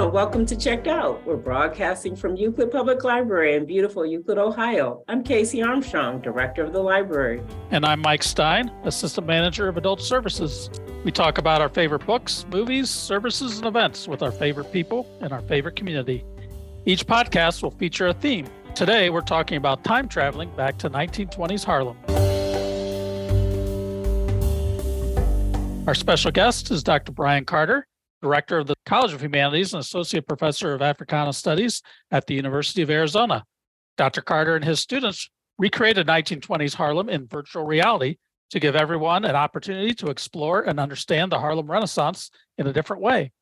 And welcome to Checked Out. We're broadcasting from Euclid Public Library in beautiful Euclid, Ohio. I'm Casey Armstrong, Director of the library. And I'm Mike Stein, Assistant Manager of Adult Services. We talk about our favorite books, movies, services, and events with our favorite people and our favorite community. Each podcast will feature a theme. Today, we're talking about time traveling back to 1920s Harlem. Our special guest is Dr. Brian Carter, Director of the College of Humanities and Associate Professor of Africana Studies at the University of Arizona. Dr. Carter and his students recreated 1920s Harlem in virtual reality to give everyone an opportunity to explore and understand the Harlem Renaissance in a different way.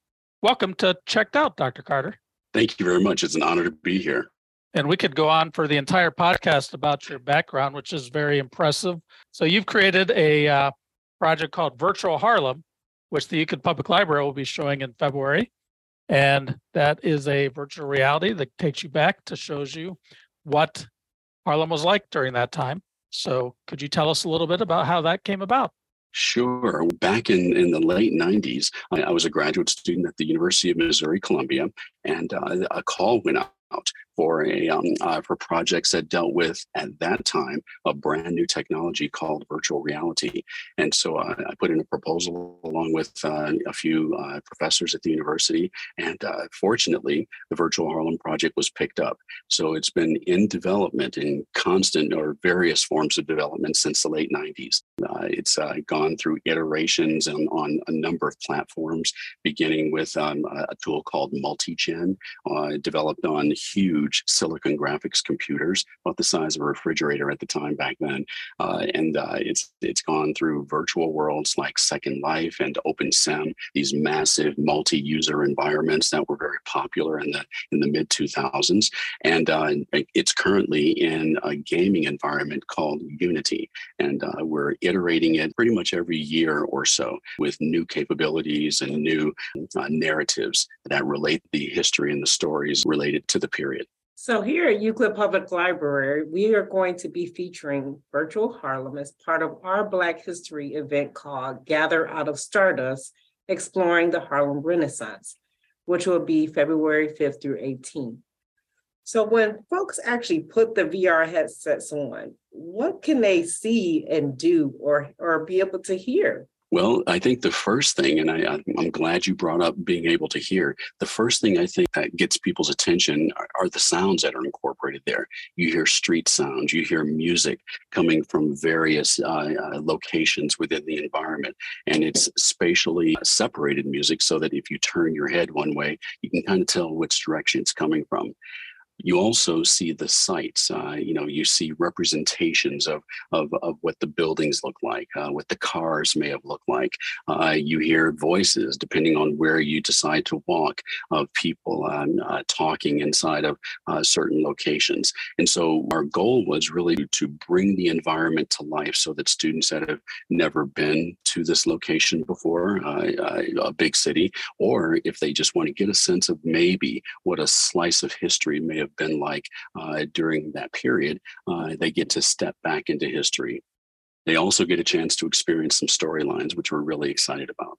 Welcome to Checked Out, Dr. Carter. Thank you very much. It's an honor to be here. And we could go on for the entire podcast about your background, which is very impressive. So, you've created a uh, project called Virtual Harlem, which the Euclid Public Library will be showing in February. And that is a virtual reality that takes you back to shows you what Harlem was like during that time. So could you tell us a little bit about how that came about? Sure. Back in, in the late 90s, I, I was a graduate student at the University of Missouri Columbia, and uh, a call went out for a um, uh, for projects that dealt with at that time a brand new technology called virtual reality. And so I put in a proposal along with uh, a few uh, professors at the university, and uh, fortunately, the Virtual Harlem project was picked up. So it's been in development in constant or various forms of development since the late 90s. Uh, it's gone through iterations on, on a number of platforms, beginning with um, a tool called Multigen, developed on huge silicon graphics computers, about the size of a refrigerator at the time back then. Uh, and uh, it's it's gone through virtual worlds like Second Life and OpenSim, these massive multi-user environments that were very popular in the in the mid 2000s. And uh, it's currently in a gaming environment called Unity, and uh, we're iterating it pretty much every year or so with new capabilities and new uh, narratives that relate the history and the stories related to the period. So here at Euclid Public Library, we are going to be featuring Virtual Harlem as part of our Black History event called Gather Out of Stardust, Exploring the Harlem Renaissance, which will be February 5th through 18th. So when folks actually put the VR headsets on, what can they see and do or, or be able to hear? Well, I think the first thing, and I, am glad you brought up being able to hear, the first thing I think that gets people's attention are, are, the sounds that are incorporated there. You hear street sounds, you hear music coming from various uh, uh, locations within the environment, and it's spatially separated music so that if you turn your head one way, you can kind of tell which direction it's coming from you also see the sites. Uh, you know, you see representations of, of, of what the buildings look like, uh, what the cars may have looked like. Uh, you hear voices, depending on where you decide to walk, of people um, talking inside of uh, certain locations. And so our goal was really to bring the environment to life so that students that have never been to this location before, a big city, or if they just want to get a sense of maybe what a slice of history may have have been like uh, during that period, uh, they get to step back into history. They also get a chance to experience some storylines, which we're really excited about.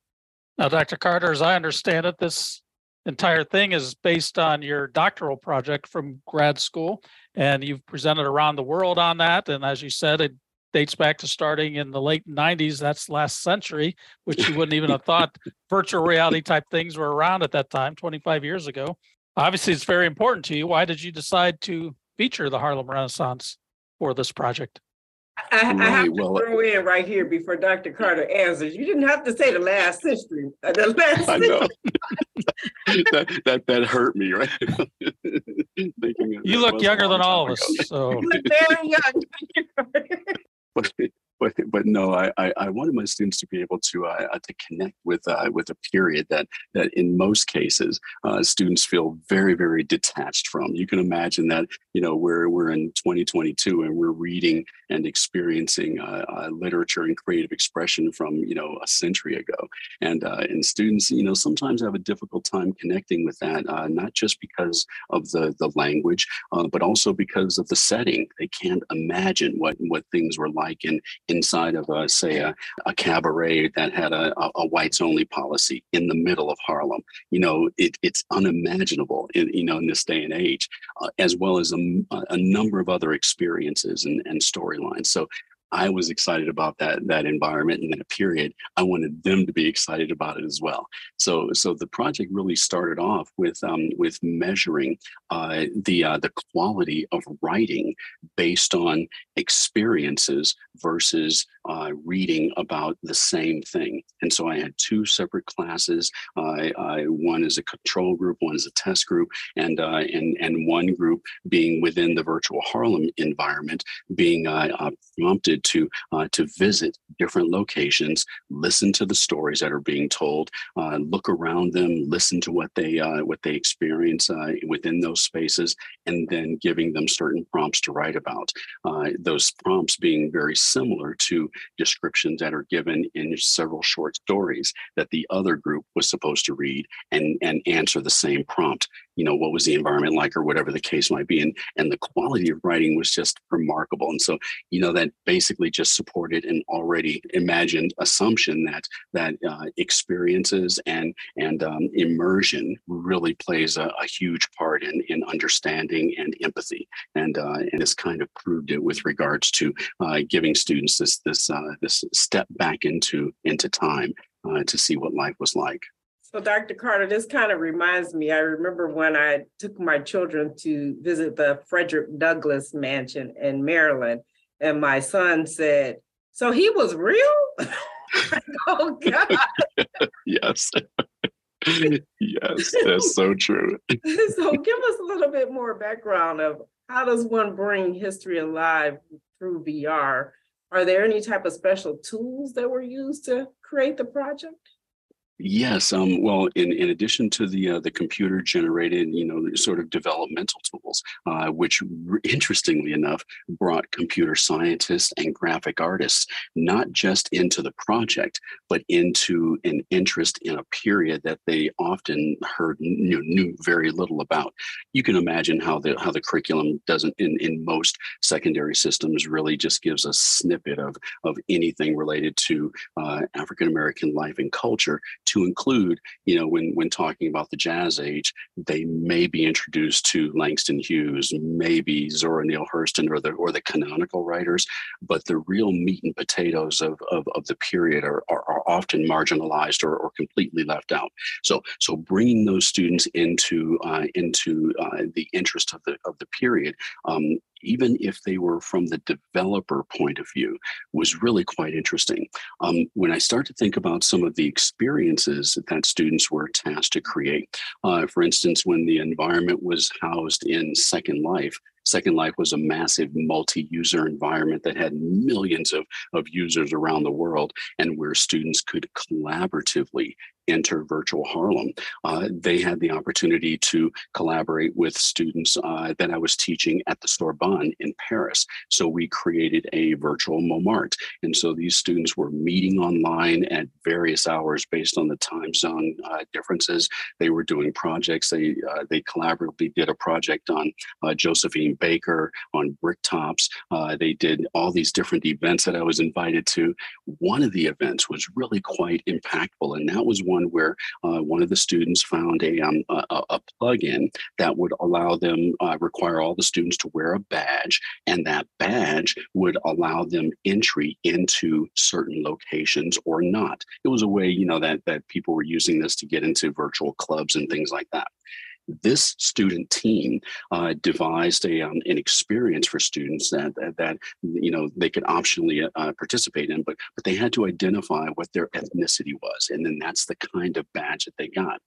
Now, Dr. Carter, as I understand it, this entire thing is based on your doctoral project from grad school, and you've presented around the world on that. And as you said, it dates back to starting in the late 90s. That's last century, which you wouldn't even have thought virtual reality type things were around at that time, 25 years ago obviously it's very important to you. Why did you decide to feature the Harlem Renaissance for this project? I, I have to well, throw in right here before Dr. Carter answers. You didn't have to say the last century. Uh, the last I know. that, that that hurt me, right? you look younger than all of us. So you look very young but but no, I, I, I wanted my students to be able to uh, uh, to connect with uh, with a period that that in most cases uh, students feel very very detached from. You can imagine that you know we're we're in 2022 and we're reading and experiencing uh, uh, literature and creative expression from you know a century ago, and and students you know sometimes have a difficult time connecting with that, not just because of the the language, but also because of the setting. They can't imagine what what things were like in inside of a say a, a cabaret that had a, a, whites only policy in the middle of Harlem. You know, it, it's unimaginable in you know in this day and age, uh, as well as a, a number of other experiences and, and storylines. So I was excited about that that environment and that period. I wanted them to be excited about it as well. So so the project really started off with um, with measuring uh, the uh, the quality of writing based on experiences versus uh, reading about the same thing. And so I had two separate classes. I, one is a control group, one is a test group, and uh, and and one group being within the virtual Harlem environment, being uh, uh, prompted to uh, to visit different locations, listen to the stories that are being told, look around them, listen to what they what they experience within those spaces, and then giving them certain prompts to write about. those prompts being very similar to descriptions that are given in several short stories that the other group was supposed to read and, and answer the same prompt you know what was the environment like or whatever the case might be and and the quality of writing was just remarkable and so you know that basically just supported an already imagined assumption that that uh, experiences and and um, immersion really plays a, a, huge part in in understanding and empathy and uh, and has kind of proved it with regards to uh, giving students this this uh, this step back into into time uh, to see what life was like. So, Dr. Carter, this kind of reminds me. I remember when I took my children to visit the Frederick Douglass Mansion in Maryland, and my son said, "So he was real." oh God! yes. yes, that's so true. so, give us a little bit more background of how does one bring history alive through VR? Are there any type of special tools that were used to create the project? Yes. Um, well, in, in addition to the uh, the computer generated, you know, sort of developmental tools, uh, which interestingly enough brought computer scientists and graphic artists not just into the project, but into an interest in a period that they often heard knew, knew very little about. You can imagine how the how the curriculum doesn't in, in most secondary systems really just gives a snippet of of anything related to uh, African American life and culture to include, you know, when when talking about the jazz age, they may be introduced to Langston Hughes, maybe Zora Neale Hurston or the or the canonical writers, but the real meat and potatoes of, of, of the period are, are, are often marginalized or, or completely left out. So so bringing those students into uh, into uh, the interest of the of the period um, even if they were from the developer point of view, was really quite interesting. Um, when I start to think about some of the experiences that students were tasked to create, uh, for instance, when the environment was housed in Second Life, Second Life was a massive multi-user environment that had millions of, of users around the world and where students could collaboratively enter virtual Harlem. Uh, they had the opportunity to collaborate with students uh, that I was teaching at the Sorbonne in Paris. So we created a virtual Montmartre. And so these students were meeting online at various hours based on the time zone uh, differences. They were doing projects. They, uh, they collaboratively did a project on uh, Josephine Baker, on Bricktops. Uh, they did all these different events that I was invited to. One of the events was really quite impactful, and that was one one where uh, one of the students found a, um, a, a plug-in that would allow them, uh, require all the students to wear a badge, and that badge would allow them entry into certain locations or not. It was a way, you know, that that people were using this to get into virtual clubs and things like that this student team uh, devised a, um, an experience for students that, that, that you know they could optionally uh, participate in, but but they had to identify what their ethnicity was, and then that's the kind of badge that they got.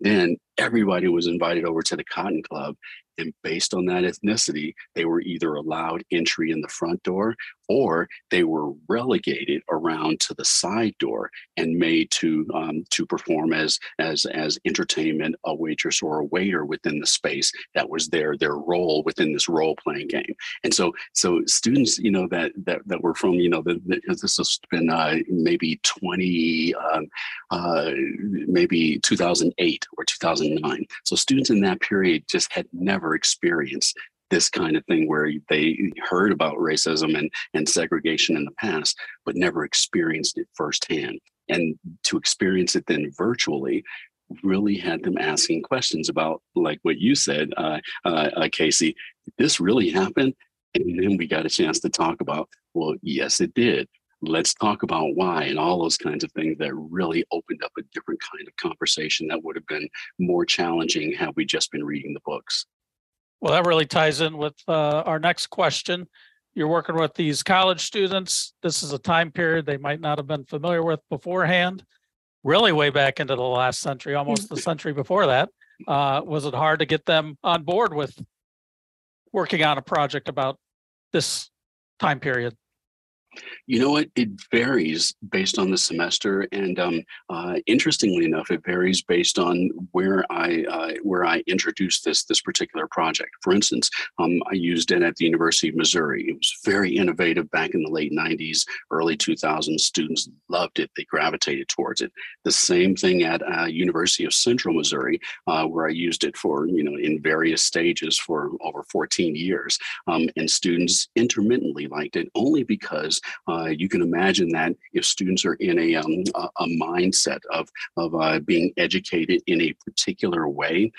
Then everybody was invited over to the Cotton Club, and based on that ethnicity, they were either allowed entry in the front door or they were relegated around to the side door and made to um, to perform as as as entertainment, a waitress or a waiter within the space. That was their their role within this role playing game. And so so students, you know, that that that were from you know the, the, this has been uh, maybe twenty, um, uh, maybe two thousand eight or two thousand nine. So students in that period just had never experienced this kind of thing where they heard about racism and, and segregation in the past, but never experienced it firsthand. And to experience it then virtually really had them asking questions about, like what you said, uh, uh, uh, Casey, this really happened? And then we got a chance to talk about, well, yes, it did. Let's talk about why and all those kinds of things that really opened up a different kind of conversation that would have been more challenging had we just been reading the books. Well, that really ties in with uh, our next question. You're working with these college students. This is a time period they might not have been familiar with beforehand, really way back into the last century, almost the century before that. Uh, was it hard to get them on board with working on a project about this time period? You know what? It varies based on the semester, and um, uh, interestingly enough, it varies based on where I uh, where I introduced this this particular project. For instance, um, I used it at the University of Missouri. It was very innovative back in the late '90s, early 2000s. Students loved it; they gravitated towards it. The same thing at uh, University of Central Missouri, uh, where I used it for you know in various stages for over 14 years, um, and students intermittently liked it only because uh, you can imagine that if students are in a, um, a, a, mindset of, of uh, being educated in a particular way,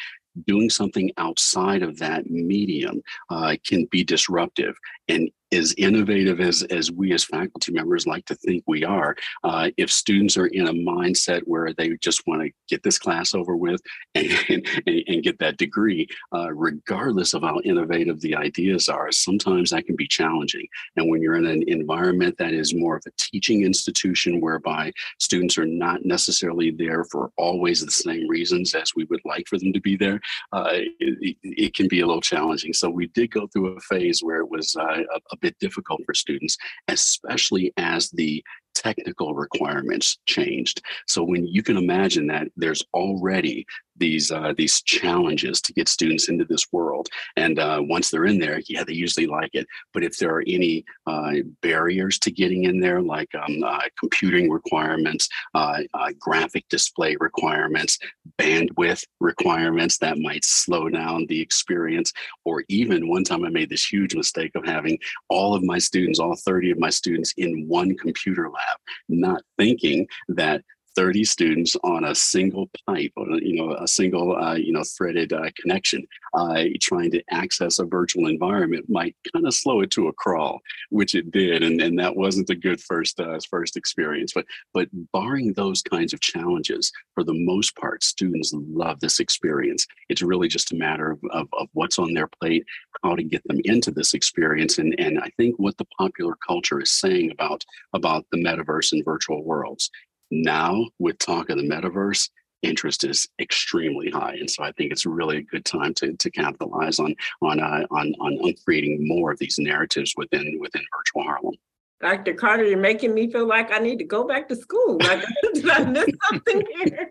doing something outside of that medium uh, can be disruptive. And as innovative as, as we as faculty members like to think we are, uh, if students are in a mindset where they just want to get this class over with and, and, and get that degree, uh, regardless of how innovative the ideas are, sometimes that can be challenging. And when you're in an environment that is more of a teaching institution whereby students are not necessarily there for always the same reasons as we would like for them to be there, uh, it, it, can be a little challenging. So we did go through a phase where it was uh, a, a bit difficult for students, especially as the technical requirements changed. So when you can imagine that there's already these uh, these challenges to get students into this world, and uh, once they're in there, yeah, they usually like it. But if there are any uh, barriers to getting in there, like um, uh, computing requirements, uh, uh, graphic display requirements, bandwidth requirements, that might slow down the experience. Or even one time, I made this huge mistake of having all of my students, all 30 of my students, in one computer lab lab, not thinking that 30 students on a single pipe or you know a single uh, you know threaded uh, connection uh, trying to access a virtual environment might kind of slow it to a crawl which it did and, and that wasn't a good first uh, first experience but but barring those kinds of challenges for the most part students love this experience. It's really just a matter of, of, of what's on their plate how to get them into this experience and and i think what the popular culture is saying about about the metaverse and virtual worlds now, with talk of the metaverse, interest is extremely high, and so I think it's really a good time to, to capitalize on on, uh, on on creating more of these narratives within within virtual Harlem. Dr. Carter, you're making me feel like I need to go back to school. Like, did I miss something here?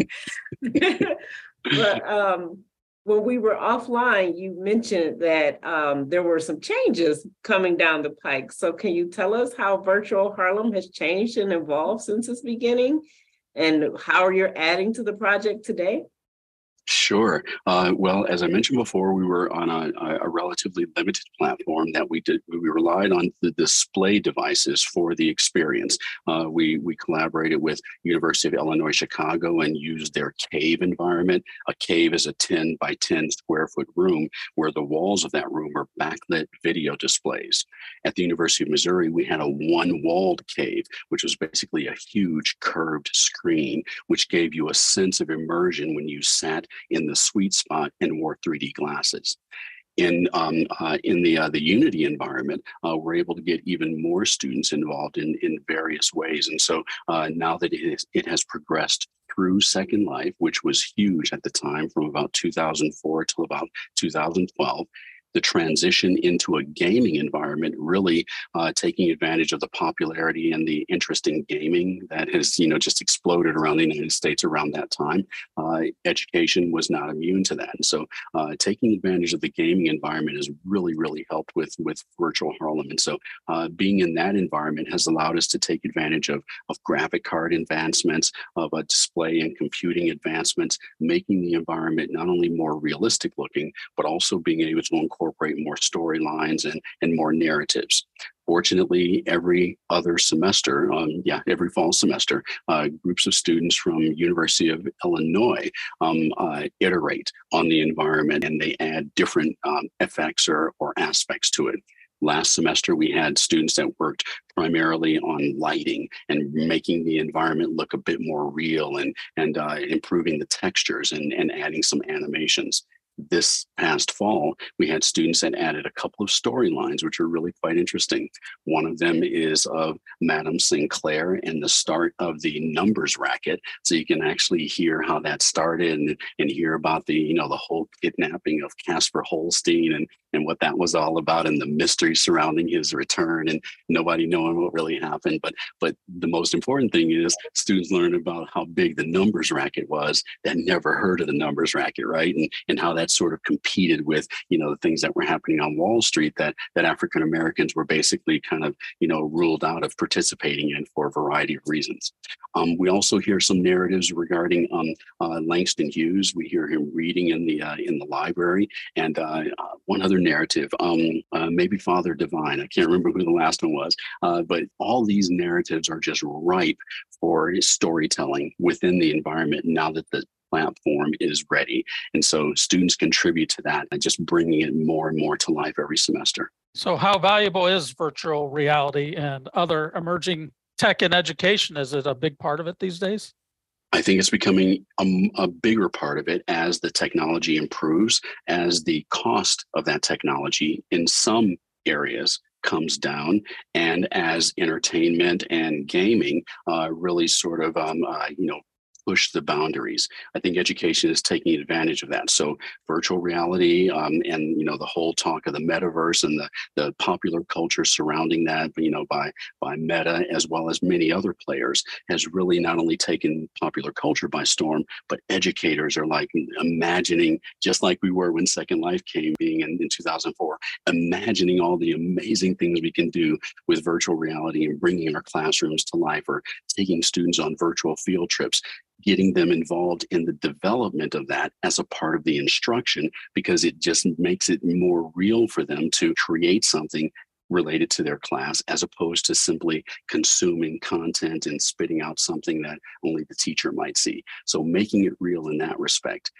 but um, when we were offline, you mentioned that um, there were some changes coming down the pike. So can you tell us how virtual Harlem has changed and evolved since its beginning? And how you're adding to the project today? Sure. Uh, well, as I mentioned before, we were on a, a, relatively limited platform that we did. We relied on the display devices for the experience. Uh, we we collaborated with University of Illinois Chicago and used their cave environment. A cave is a 10 by 10 square foot room where the walls of that room are backlit video displays. At the University of Missouri, we had a one-walled cave, which was basically a huge curved screen, which gave you a sense of immersion when you sat in the sweet spot and wore 3D glasses. In, um, uh, in the, uh, the Unity environment, uh, we're able to get even more students involved in, in various ways. And so uh, now that it, is, it has progressed through Second Life, which was huge at the time from about 2004 till about 2012, the transition into a gaming environment, really uh, taking advantage of the popularity and the interest in gaming that has, you know, just exploded around the United States around that time. Uh, education was not immune to that, and so uh, taking advantage of the gaming environment has really, really helped with with virtual Harlem. And so, uh, being in that environment has allowed us to take advantage of of graphic card advancements, of a display and computing advancements, making the environment not only more realistic looking, but also being able to incorporate more storylines and, and more narratives. Fortunately, every other semester, um, yeah, every fall semester, uh, groups of students from University of Illinois um, uh, iterate on the environment and they add different um, effects or, or aspects to it. Last semester, we had students that worked primarily on lighting and making the environment look a bit more real and, and uh, improving the textures and, and adding some animations this past fall, we had students that added a couple of storylines, which are really quite interesting. One of them is of Madame St. Clair and the start of the numbers racket. So you can actually hear how that started and, and hear about the, you know, the whole kidnapping of Casper Holstein and, and what that was all about and the mystery surrounding his return and nobody knowing what really happened. But but the most important thing is students learn about how big the numbers racket was that never heard of the numbers racket, right? And and how that sort of competed with, you know, the things that were happening on Wall Street that that African Americans were basically kind of, you know, ruled out of participating in for a variety of reasons. Um, we also hear some narratives regarding um, uh, Langston Hughes. We hear him reading in the uh, in the library, and uh, uh one other narrative, um, uh, maybe Father Divine. I can't remember who the last one was, uh, but all these narratives are just ripe for storytelling within the environment now that the platform is ready. And so students contribute to that and just bringing it more and more to life every semester. So, how valuable is virtual reality and other emerging tech in education? Is it a big part of it these days? I think it's becoming a, a, bigger part of it as the technology improves, as the cost of that technology in some areas comes down, and as entertainment and gaming uh, really sort of um, uh, you know push the boundaries. I think education is taking advantage of that. So virtual reality um, and you know the whole talk of the metaverse and the the popular culture surrounding that, you know, by by Meta as well as many other players has really not only taken popular culture by storm, but educators are like imagining just like we were when Second Life came being in, in 2004, imagining all the amazing things we can do with virtual reality and bringing our classrooms to life or taking students on virtual field trips getting them involved in the development of that as a part of the instruction because it just makes it more real for them to create something related to their class as opposed to simply consuming content and spitting out something that only the teacher might see. So making it real in that respect.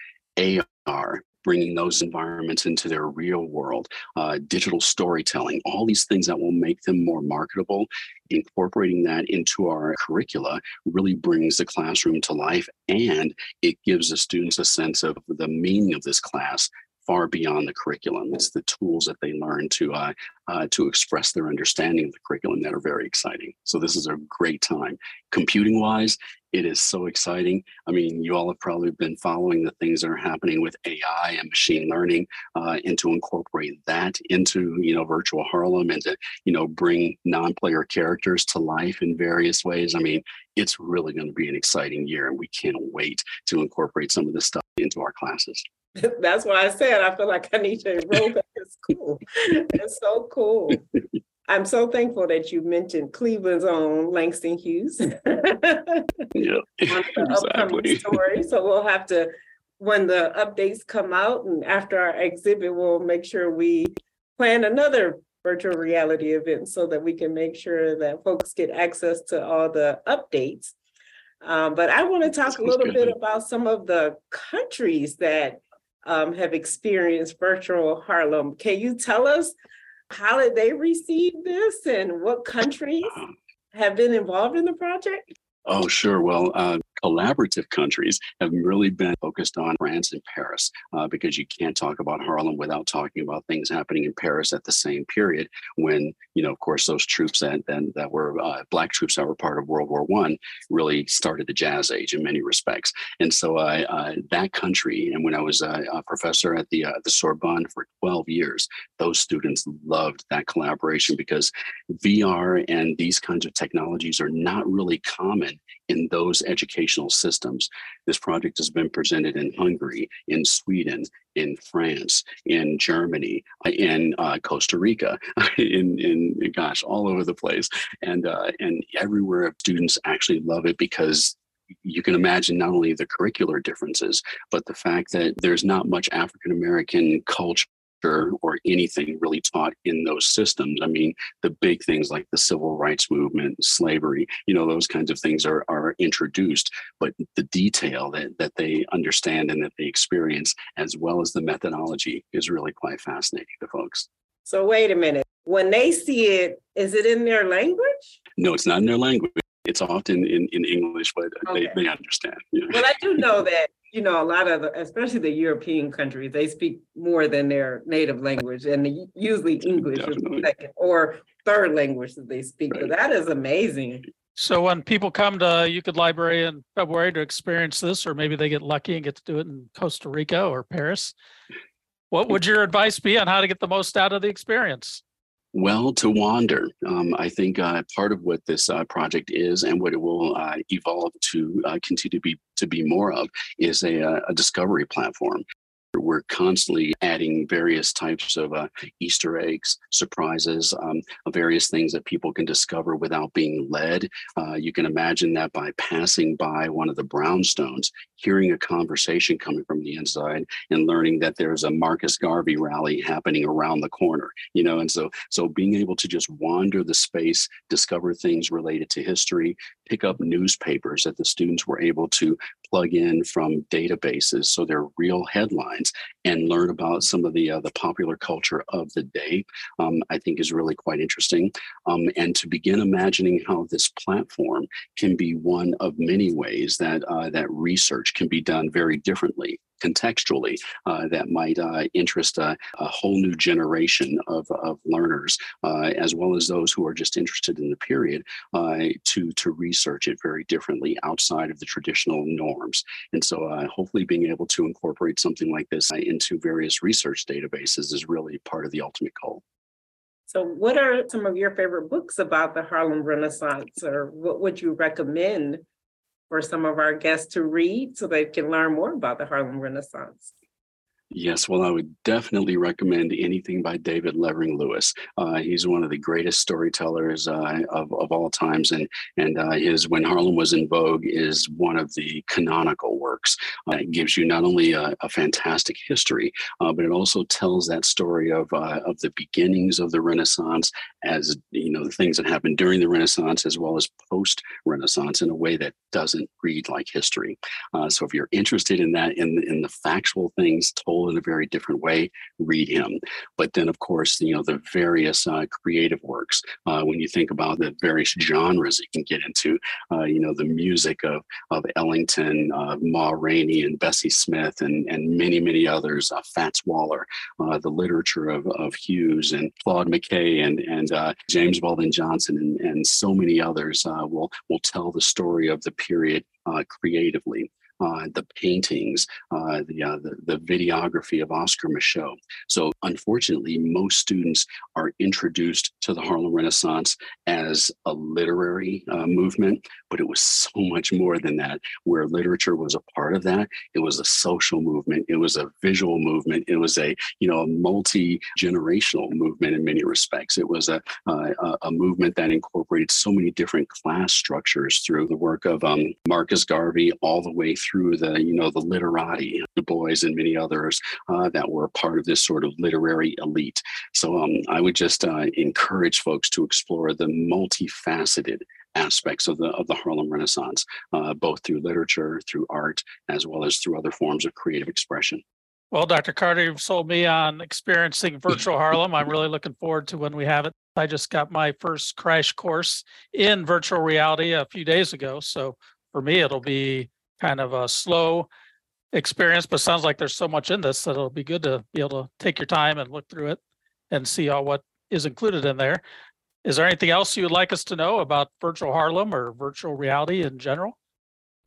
AR bringing those environments into their real world, uh, digital storytelling, all these things that will make them more marketable. Incorporating that into our curricula really brings the classroom to life and it gives the students a sense of the meaning of this class far beyond the curriculum. It's the tools that they learn to uh, uh, to express their understanding of the curriculum that are very exciting. So this is a great time. Computing wise, it is so exciting. I mean, you all have probably been following the things that are happening with AI and machine learning, uh, and to incorporate that into you know virtual Harlem and to you know bring non-player characters to life in various ways. I mean, it's really going to be an exciting year, and we can't wait to incorporate some of this stuff into our classes. That's why I said I feel like I need to enroll back in school. It's so cool. I'm so thankful that you mentioned Cleveland's own Langston Hughes. yeah, exactly. story. So we'll have to, when the updates come out and after our exhibit, we'll make sure we plan another virtual reality event so that we can make sure that folks get access to all the updates. Um, but I want to talk a little bit about some of the countries that um, have experienced virtual Harlem. Can you tell us how did they receive this and what countries have been involved in the project? Oh, sure. Well, uh, collaborative countries have really been focused on France and Paris uh, because you can't talk about Harlem without talking about things happening in Paris at the same period when, you know, of course, those troops that, that, that were uh, Black troops that were part of World War One really started the Jazz Age in many respects. And so uh, that country, and when I was a, a professor at the, uh, the Sorbonne for 12 years, those students loved that collaboration because VR and these kinds of technologies are not really common in those educational systems. This project has been presented in Hungary, in Sweden, in France, in Germany, in uh, Costa Rica, in, in gosh, all over the place, and uh, and everywhere students actually love it because you can imagine not only the curricular differences, but the fact that there's not much African American culture or anything really taught in those systems. I mean, the big things like the civil rights movement, slavery, you know, those kinds of things are, are introduced, but the detail that, that they understand and that they experience, as well as the methodology, is really quite fascinating to folks. So, wait a minute. When they see it, is it in their language? No, it's not in their language. It's often in, in English, but okay. they, they understand. Yeah. Well, I do know that you know, a lot of, the, especially the European countries, they speak more than their native language, and usually English is second or third language that they speak. Right. So that is amazing. So when people come to Euclid Library in February to experience this, or maybe they get lucky and get to do it in Costa Rica or Paris, what would your advice be on how to get the most out of the experience? Well, to wander. Um, I think uh, part of what this uh, project is, and what it will uh, evolve to uh, continue to be to be more of, is a, uh, a discovery platform. We're constantly adding various types of uh, Easter eggs, surprises, um, various things that people can discover without being led. Uh, you can imagine that by passing by one of the brownstones, hearing a conversation coming from the inside, and learning that there's a Marcus Garvey rally happening around the corner. You know, and so so being able to just wander the space, discover things related to history, pick up newspapers that the students were able to plug in from databases, so they're real headlines and learn about some of the uh, the popular culture of the day. Um, I think is really quite interesting, um, and to begin imagining how this platform can be one of many ways that uh, that research can be done very differently contextually uh, that might uh, interest a, a, whole new generation of, of learners, uh, as well as those who are just interested in the period, to, to research it very differently outside of the traditional norms. And so, hopefully, being able to incorporate something like this into various research databases is really part of the ultimate goal. So, what are some of your favorite books about the Harlem Renaissance, or what would you recommend for some of our guests to read so they can learn more about the Harlem Renaissance? Yes, well, I would definitely recommend anything by David Levering Lewis. Uh, he's one of the greatest storytellers uh, of, of all times, and and uh, his When Harlem Was in Vogue is one of the canonical works. Uh, it gives you not only a, a fantastic history, uh, but it also tells that story of uh, of the beginnings of the Renaissance, as you know, the things that happened during the Renaissance as well as post Renaissance in a way that doesn't read like history. so, if you're interested in that, in in the factual things told in a very different way, read him. But then, of course, you know, the various uh, creative works, uh, when you think about the various genres you can get into, uh, you know, the music of, of Ellington, uh, Ma Rainey, and Bessie Smith, and, and many, many others, uh, Fats Waller, uh, the literature of, of Hughes and Claude McKay and, and James Weldon Johnson, and, and so many others will, will tell the story of the period creatively uh, the paintings, uh, the, uh, the, the videography of Oscar Micheaux. So, unfortunately, most students are introduced to the Harlem Renaissance as a literary uh, movement, but it was so much more than that. Where literature was a part of that, it was a social movement, it was a visual movement, it was a you know a multi generational movement in many respects. It was a, a, a movement that incorporated so many different class structures through the work of um, Marcus Garvey all the way through through the, you know, the literati, Du Bois and many others uh, that were part of this sort of literary elite. So um, I would just uh, encourage folks to explore the multifaceted aspects of the of the Harlem Renaissance, uh, both through literature, through art, as well as through other forms of creative expression. Well, Dr. Carter, you've sold me on experiencing virtual Harlem. I'm really looking forward to when we have it. I just got my first crash course in virtual reality a few days ago. So for me, it'll be kind of a slow experience, but sounds like there's so much in this that it'll be good to be able to take your time and look through it and see all what is included in there. Is there anything else you would like us to know about virtual Harlem or virtual reality in general?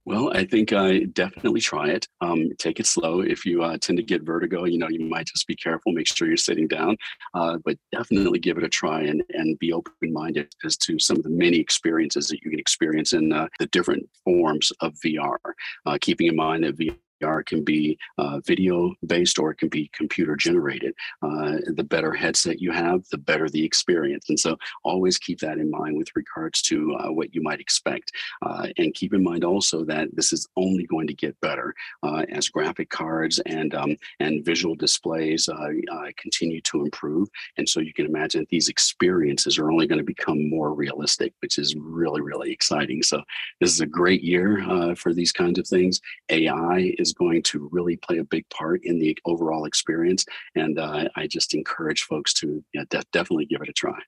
Well, I think uh, definitely try it. Um, take it slow. If you uh, tend to get vertigo, you know, you might just be careful. Make sure you're sitting down, uh, but definitely give it a try and, and be open minded as to some of the many experiences that you can experience in uh, the different forms of VR. Uh, keeping in mind that VR VR can be uh, video based or it can be computer generated. Uh, the better headset you have, the better the experience. And so always keep that in mind with regards to uh, what you might expect. Uh, and keep in mind also that this is only going to get better uh, as graphic cards and um, and visual displays uh, continue to improve. And so you can imagine that these experiences are only going to become more realistic, which is really, really exciting. So this is a great year for these kinds of things. AI is going to really play a big part in the overall experience. And uh, I just encourage folks to yeah, de- definitely give it a try.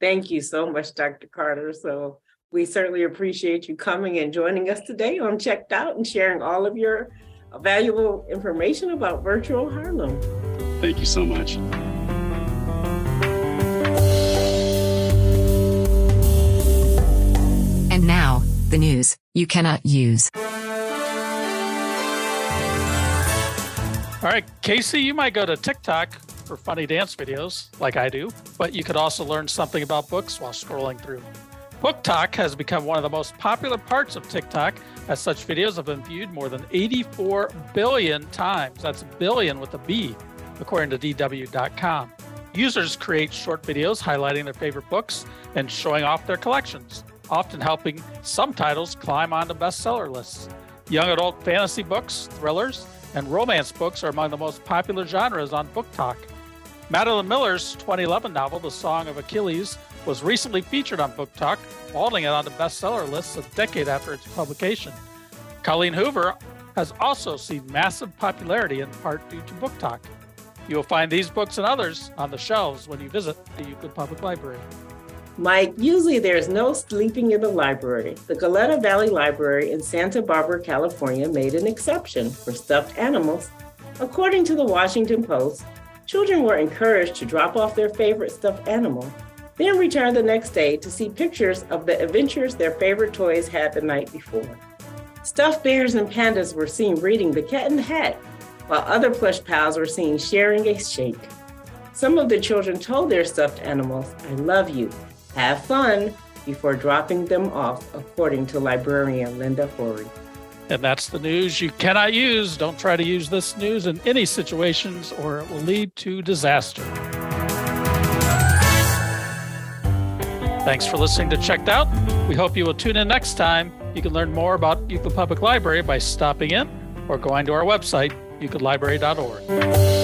Thank you so much, Dr. Carter. So we certainly appreciate you coming and joining us today on Checked Out and sharing all of your valuable information about virtual Harlem. Thank you so much. And now, the news you cannot use. All right, Casey, you might go to TikTok for funny dance videos like I do, but you could also learn something about books while scrolling through. BookTok has become one of the most popular parts of TikTok, as such videos have been viewed more than 84 billion times. That's billion with a B, according to DW.com. Users create short videos highlighting their favorite books and showing off their collections, often helping some titles climb onto bestseller lists. Young adult fantasy books, thrillers, and romance books are among the most popular genres on BookTok. Madeline Miller's 2011 novel, The Song of Achilles, was recently featured on BookTok, vaulting it on the bestseller lists a decade after its publication. Colleen Hoover has also seen massive popularity in part due to BookTok. You will find these books and others on the shelves when you visit the Euclid Public Library. Mike, usually there's no sleeping in the library. The Goleta Valley Library in Santa Barbara, California made an exception for stuffed animals. According to the Washington Post, children were encouraged to drop off their favorite stuffed animal, then return the next day to see pictures of the adventures their favorite toys had the night before. Stuffed bears and pandas were seen reading The Cat in the Hat, while other plush pals were seen sharing a shake. Some of the children told their stuffed animals, I love you, have fun before dropping them off, according to librarian Linda Horry. And that's the news you cannot use. Don't try to use this news in any situations or it will lead to disaster. Thanks for listening to Checked Out. We hope you will tune in next time. You can learn more about Euclid Public Library by stopping in or going to our website, euclidlibrary.org.